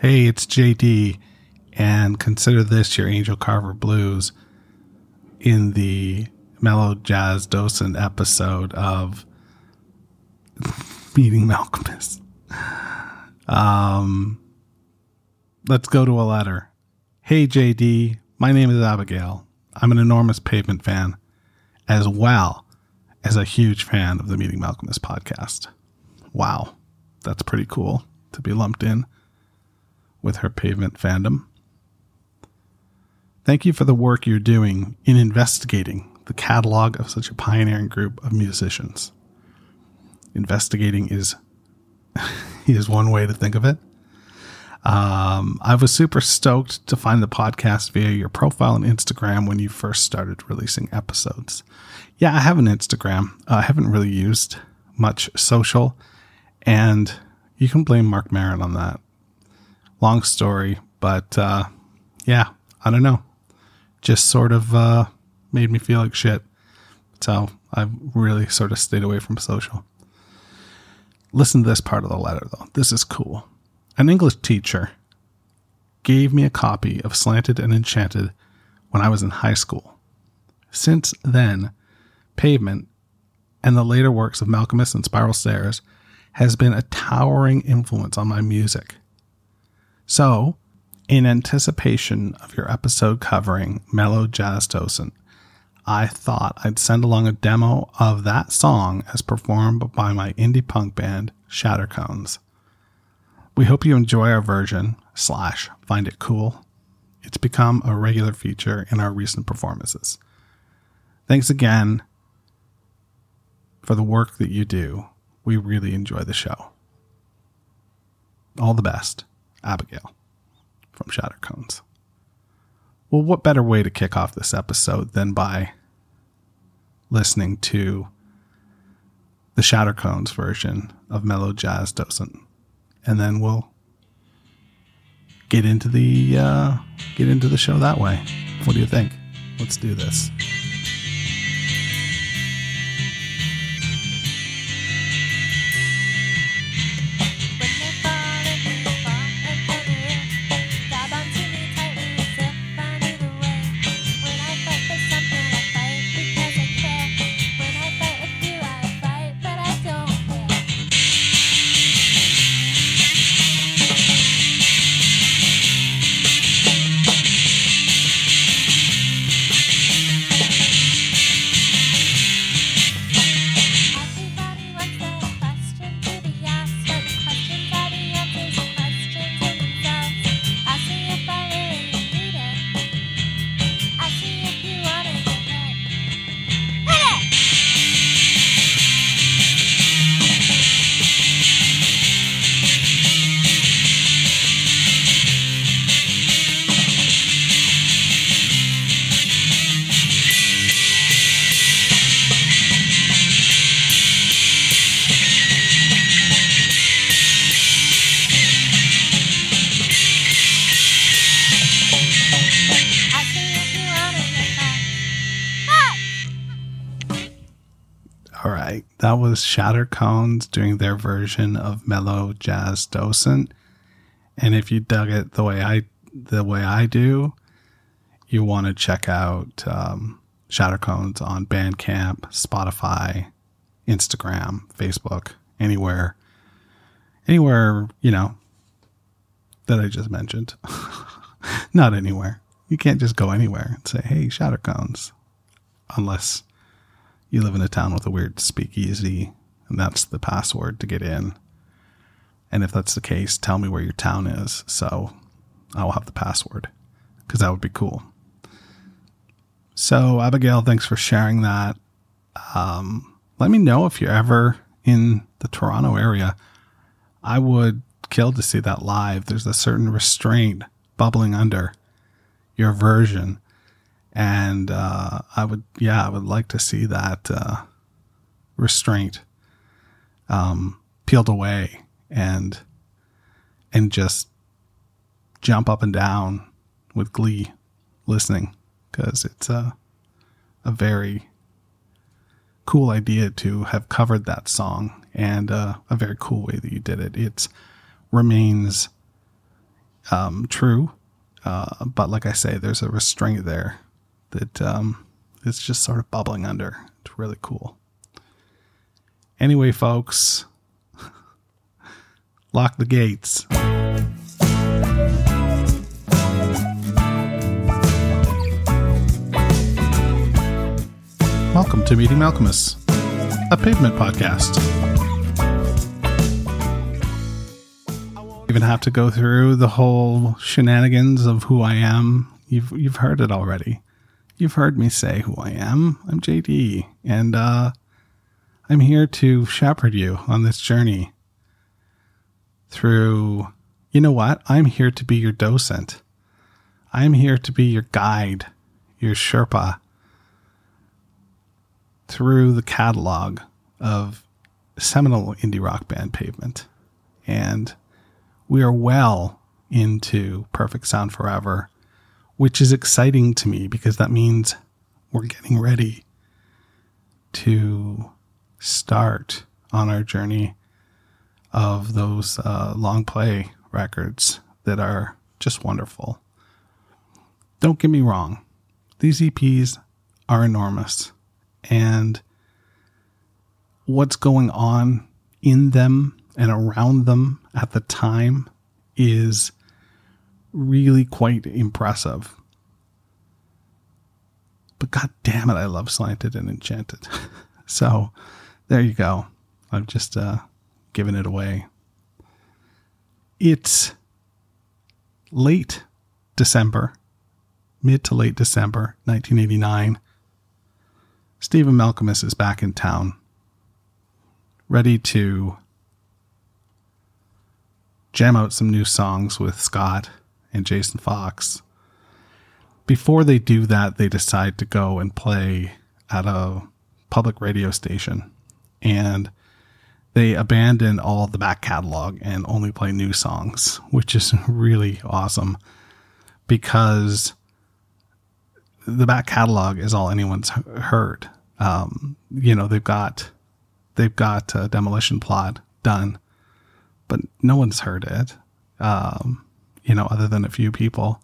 Hey, it's JD, and consider this your Angel Carver Blues in the Mellow Jazz Docent episode of Meeting Malkmus. Um, let's go to a letter. Hey, JD, my name is Abigail. I'm an enormous pavement fan, as well as a huge fan of the Meeting Malkmus podcast. Wow, that's pretty cool to be lumped in with her pavement fandom. Thank you for the work you're doing in investigating the catalog of such a pioneering group of musicians. Investigating is is one way to think of it. Um, I was super stoked to find the podcast via your profile on Instagram when you first started releasing episodes. Yeah, I have an Instagram. Uh, I haven't really used much social, and you can blame Marc Maron on that. Long story, but uh, yeah, I don't know. Just sort of uh, made me feel like shit. So I've really sort of stayed away from social. Listen to this part of the letter, though. This is cool. An English teacher gave me a copy of Slanted and Enchanted when I was in high school. Since then, Pavement and the later works of Malkmus and Spiral Stairs has been a towering influence on my music. So, in anticipation of your episode covering Mellow Jazz Docent, I thought I'd send along a demo of that song as performed by my indie punk band, Shattercones. We hope you enjoy our version, slash, find it cool. It's become a regular feature in our recent performances. Thanks again for the work that you do. We really enjoy the show. All the best, Abigail from Shattercones. Well, what better way to kick off this episode than by listening to the Shattercones version of Mellow Jazz Docent, and then we'll get into the uh, get into the show that way. What do you think? Let's do this. Right. That was Shattercones doing their version of Mellow Jazz Docent. And if you dug it the way I the way I do, you want to check out um, Shattercones on Bandcamp, Spotify, Instagram, Facebook, anywhere, anywhere you know that I just mentioned. Not anywhere. You can't just go anywhere and say, "Hey, Shattercones," unless you live in a town with a weird speakeasy and that's the password to get in. And if that's the case, tell me where your town is so I'll have the password because that would be cool. So, Abigail, thanks for sharing that. Um, let me know if you're ever in the Toronto area. I would kill to see that live. There's a certain restraint bubbling under your version and uh, I would, yeah, I would like to see that uh, restraint um, peeled away and and just jump up and down with glee listening because it's a a very cool idea to have covered that song and uh, a very cool way that you did it. It remains um, true. Uh, but like I say, there's a restraint there that um, is just sort of bubbling under. It's really cool. Anyway, folks, lock the gates. Welcome to Meeting Malkmus, a pavement podcast. Even have to go through the whole shenanigans of who I am. You've you've heard it already. You've heard me say who I am. I'm JD, and uh, I'm here to shepherd you on this journey through. You know what? I'm here to be your docent. I'm here to be your guide, your Sherpa through the catalog of seminal indie rock band Pavement. And we are well into Perfect Sound Forever, which is exciting to me because that means we're getting ready to start on our journey of those uh, long play records that are just wonderful. Don't get me wrong, these EPs are enormous and what's going on in them and around them at the time is really quite impressive. But god damn it, I love Slanted and Enchanted. so there you go. I've just uh, given it away. It's late December, mid to late December 1989 Stephen Malkmus is back in town, ready to jam out some new songs with Scott and Jason Fox. Before they do that, they decide to go and play at a public radio station. And they abandon all the back catalog and only play new songs, which is really awesome because the back catalog is all anyone's heard. Um, you know, they've got they've got a demolition plot done, but no one's heard it. Um, you know, other than a few people.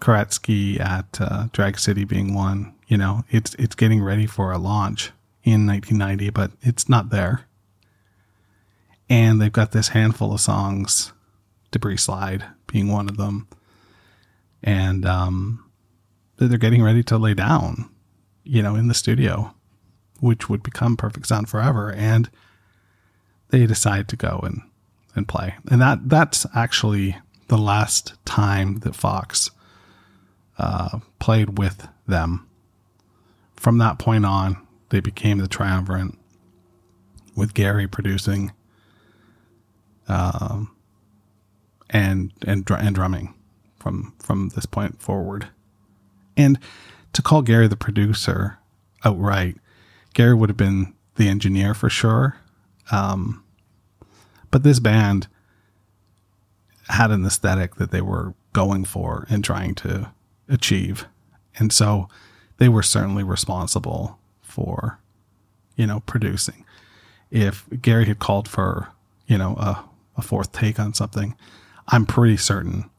Koretzky at uh, Drag City being one. You know, it's it's getting ready for a launch in 1990, but it's not there. And they've got this handful of songs, Debris Slide being one of them, and um, they're getting ready to lay down, you know, in the studio, which would become Perfect Sound Forever. And they decide to go and, and play. And that that's actually the last time that Fox uh, played with them. From that point on, they became the triumvirate with Gary producing um, and and and drumming from from this point forward. And to call Gary the producer outright, Gary would have been the engineer for sure. Um, but this band had an aesthetic that they were going for and trying to achieve. And so they were certainly responsible for, you know, producing. If Gary had called for, you know, a, a fourth take on something, I'm pretty certain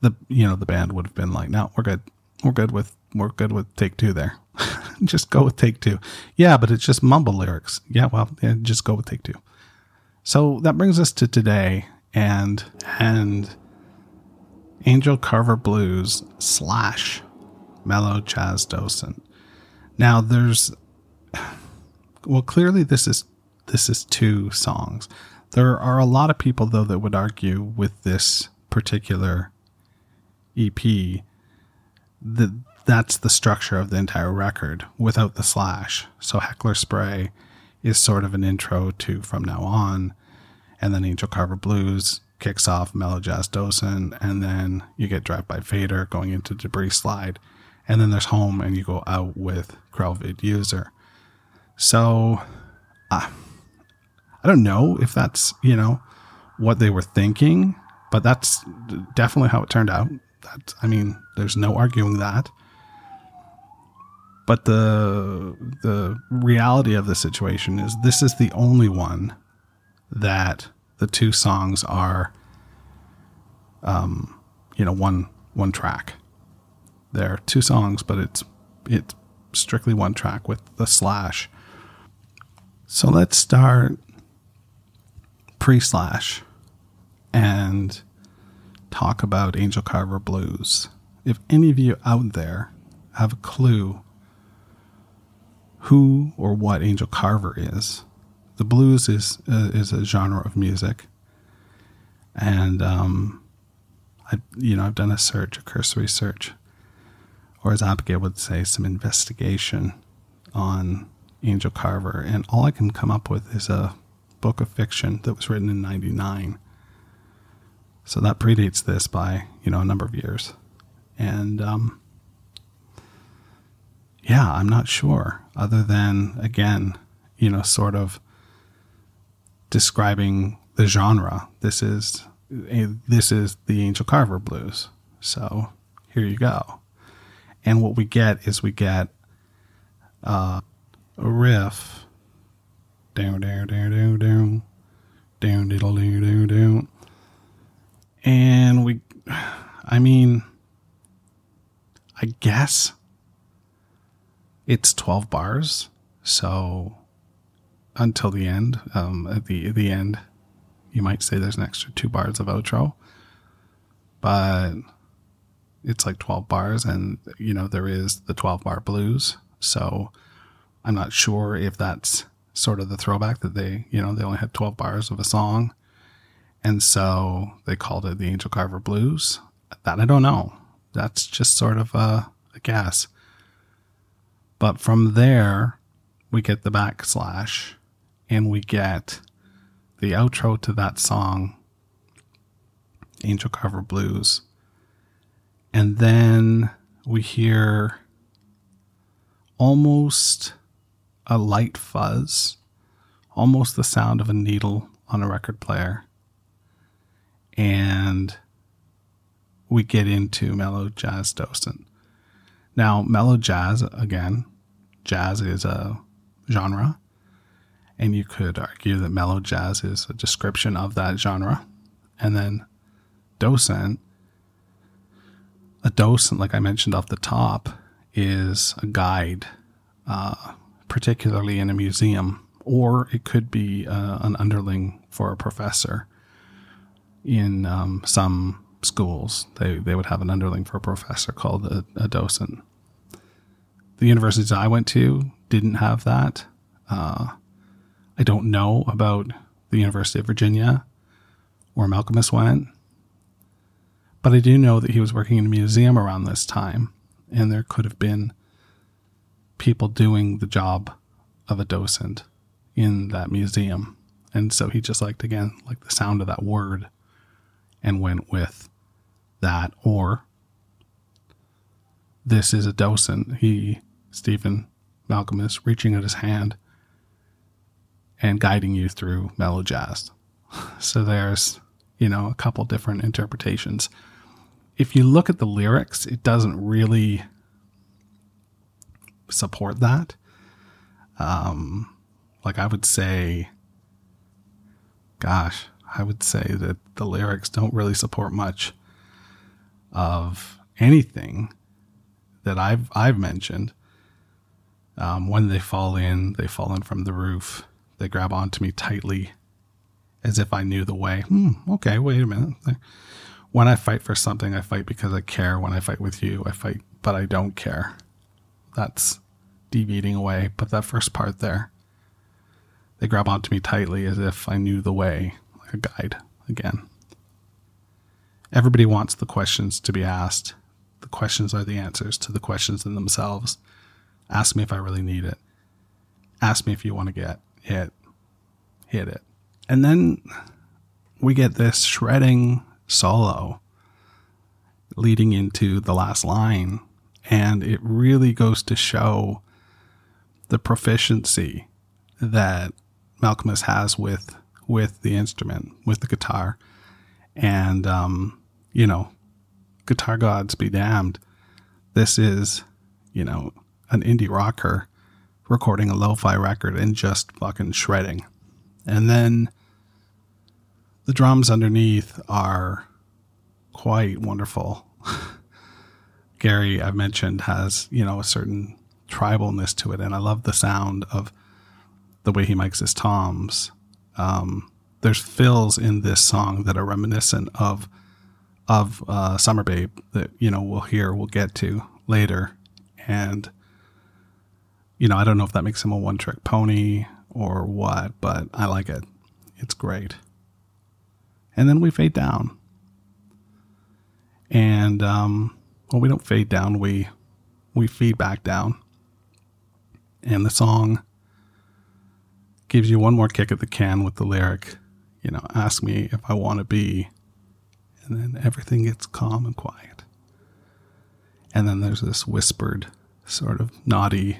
the you know the band would have been like, no, we're good, we're good with we're good with take two there. just go with take two. Yeah, but it's just mumble lyrics. Yeah, well, yeah, just go with take two. So that brings us to today and and Angel Carver Blues slash Mellow Jazz Docent. Now there's well clearly this is this is two songs. There are a lot of people though that would argue with this particular EP that that's the structure of the entire record without the slash. So Heckler Spray is sort of an intro to From Now On, and then Angel Carver Blues kicks off Mellow Jazz Docent, and then you get Drive by Fader going into Debris Slide, and then there's Home, and you go out with Krell Vid-User. So, uh, I don't know if that's you know what they were thinking, but that's definitely how it turned out. That I mean, there's no arguing that. But the the reality of the situation is this is the only one that the two songs are, um, you know, one one track. They're two songs, but it's it's strictly one track with the slash. So let's start pre slash and talk about Angel Carver Blues. If any of you out there have a clue who or what Angel Carver is, the blues is uh, is a genre of music, and um, I you know I've done a search, a cursory search, or as Abigail would say, some investigation on Angel Carver, and all I can come up with is a book of fiction that was written in '99. So that predates this by you know a number of years, and um, yeah, I'm not sure. Other than again, you know, sort of describing the genre. This is this is the Angel Carver blues. So here you go. And what we get is we get uh, a riff. Down, down, down, down, down, down, diddle, down, down, down. And we, I mean, I guess it's 12 bars. So until the end, um, at the, at the end, you might say there's an extra two bars of outro, but it's like 12 bars and, you know, there is the 12 bar blues. So I'm not sure if that's sort of the throwback that they, you know, they only had 12 bars of a song. And so they called it the Angel Carver Blues. That I don't know. That's just sort of a, a guess. But from there, we get the backslash and we get the outro to that song, Angel Carver Blues. And then we hear almost a light fuzz, almost the sound of a needle on a record player. And we get into mellow jazz docent. Now, mellow jazz, again, jazz is a genre, and you could argue that mellow jazz is a description of that genre. And then docent, a docent, like I mentioned off the top, is a guide, uh, particularly in a museum, or it could be uh, an underling for a professor in um, some schools. They, they would have an underling for a professor called a, a docent. The universities I went to didn't have that. Uh, I don't know about the University of Virginia where Malkmus went, but I do know that he was working in a museum around this time, and there could have been people doing the job of a docent in that museum. And so he just liked, again, like the sound of that word and went with that. Or this is a docent. He, Stephen Malkmus, reaching out his hand and guiding you through mellow jazz. So there's, you know, a couple different interpretations. If you look at the lyrics, it doesn't really support that. Um, like I would say, gosh, I would say that the lyrics don't really support much of anything that I've I've mentioned. Um, when they fall in, they fall in from the roof. They grab onto me tightly as if I knew the way. Hmm, okay, wait a minute. When I fight for something, I fight because I care. When I fight with you, I fight, but I don't care. That's deviating away. But that first part there, they grab onto me tightly as if I knew the way, a guide again. Everybody wants the questions to be asked. The questions are the answers to the questions in themselves. Ask me if I really need it. Ask me if you want to get hit, hit it. And then we get this shredding solo leading into the last line. And it really goes to show the proficiency that Malkmus has with with the instrument, with the guitar. And um, you know, guitar gods be damned. This is, you know, an indie rocker recording a lo fi record and just fucking shredding. And then the drums underneath are quite wonderful. Gary, I've mentioned, has, you know, a certain tribalness to it. And I love the sound of the way he makes his toms. Um, there's fills in this song that are reminiscent of of uh, Summer Babe that you know we'll hear, we'll get to later, and you know I don't know if that makes him a one trick pony or what, but I like it. It's great. And then we fade down, and um, well, we don't fade down. We we feed back down, and the song gives you one more kick at the can with the lyric, you know, ask me if I want to be. And then everything gets calm and quiet. And then there's this whispered, sort of naughty,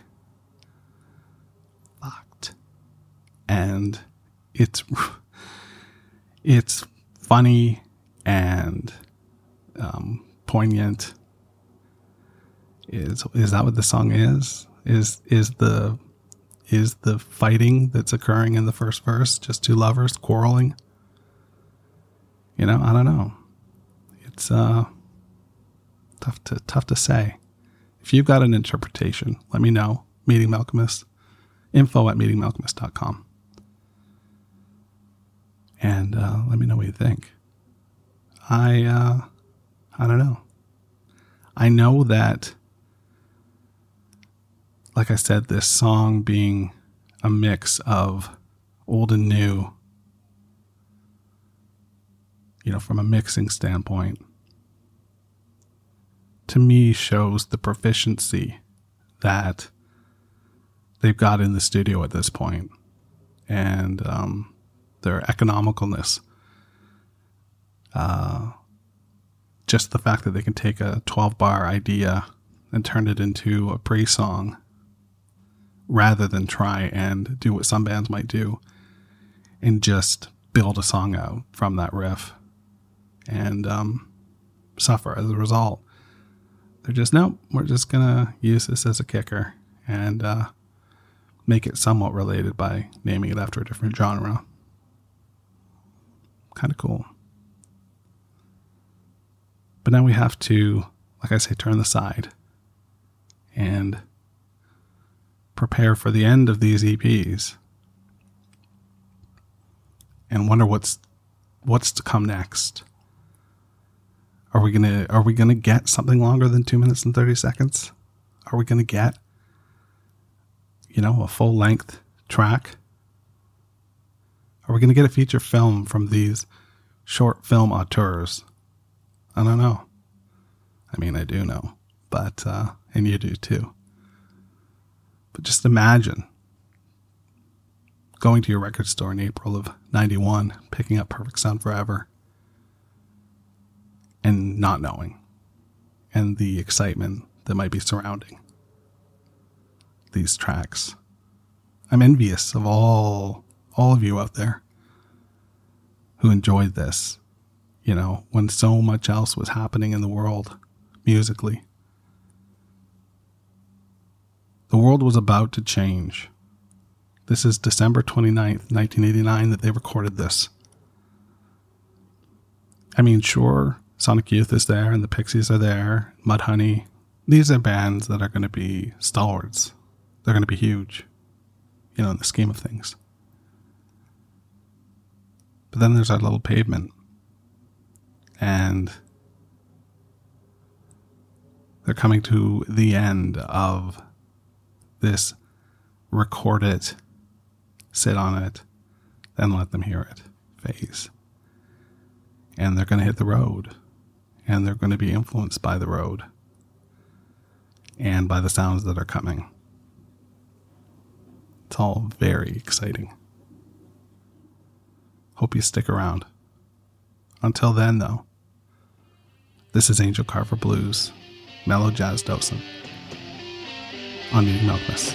locked. And it's, it's funny and um, poignant. Is is that what the song is? Is is the is the fighting that's occurring in the first verse just two lovers quarreling? You know, I don't know. It's uh tough to tough to say. If you've got an interpretation, let me know. Meeting Malkmus, info at meetingmalkmus.com. And uh, let me know what you think. I uh, I don't know. I know that like I said, this song being a mix of old and new, you know, from a mixing standpoint, to me shows the proficiency that they've got in the studio at this point and um, their economicalness. Uh, just the fact that they can take a 12 bar idea and turn it into a pre song rather than try and do what some bands might do and just build a song out from that riff and um, suffer as a result. They're just, nope, we're just going to use this as a kicker and uh, make it somewhat related by naming it after a different genre. Kind of cool. But now we have to, like I say, turn the side and prepare for the end of these EPs and wonder what's what's to come next. Are we gonna are we gonna get something longer than two minutes and thirty seconds? Are we gonna get you know a full length track? Are we gonna get a feature film from these short film auteurs? I don't know. I mean, I do know, but uh, and you do too. But just imagine going to your record store in April of 91, picking up Perfect Sound Forever, and not knowing, and the excitement that might be surrounding these tracks. I'm envious of all all of you out there who enjoyed this, you know, when so much else was happening in the world musically. The world was about to change. This is December 29th, 1989, that they recorded this. I mean, sure, Sonic Youth is there and the Pixies are there, Mudhoney. These are bands that are going to be stalwarts. They're going to be huge, you know, in the scheme of things. But then there's our little pavement. And they're coming to the end of this, record it, sit on it, then let them hear it phase. And they're going to hit the road, and they're going to be influenced by the road and by the sounds that are coming. It's all very exciting. Hope you stick around. Until then, though, this is Angel Carver Blues, Mellow Jazz Docent on Meeting Malkmus.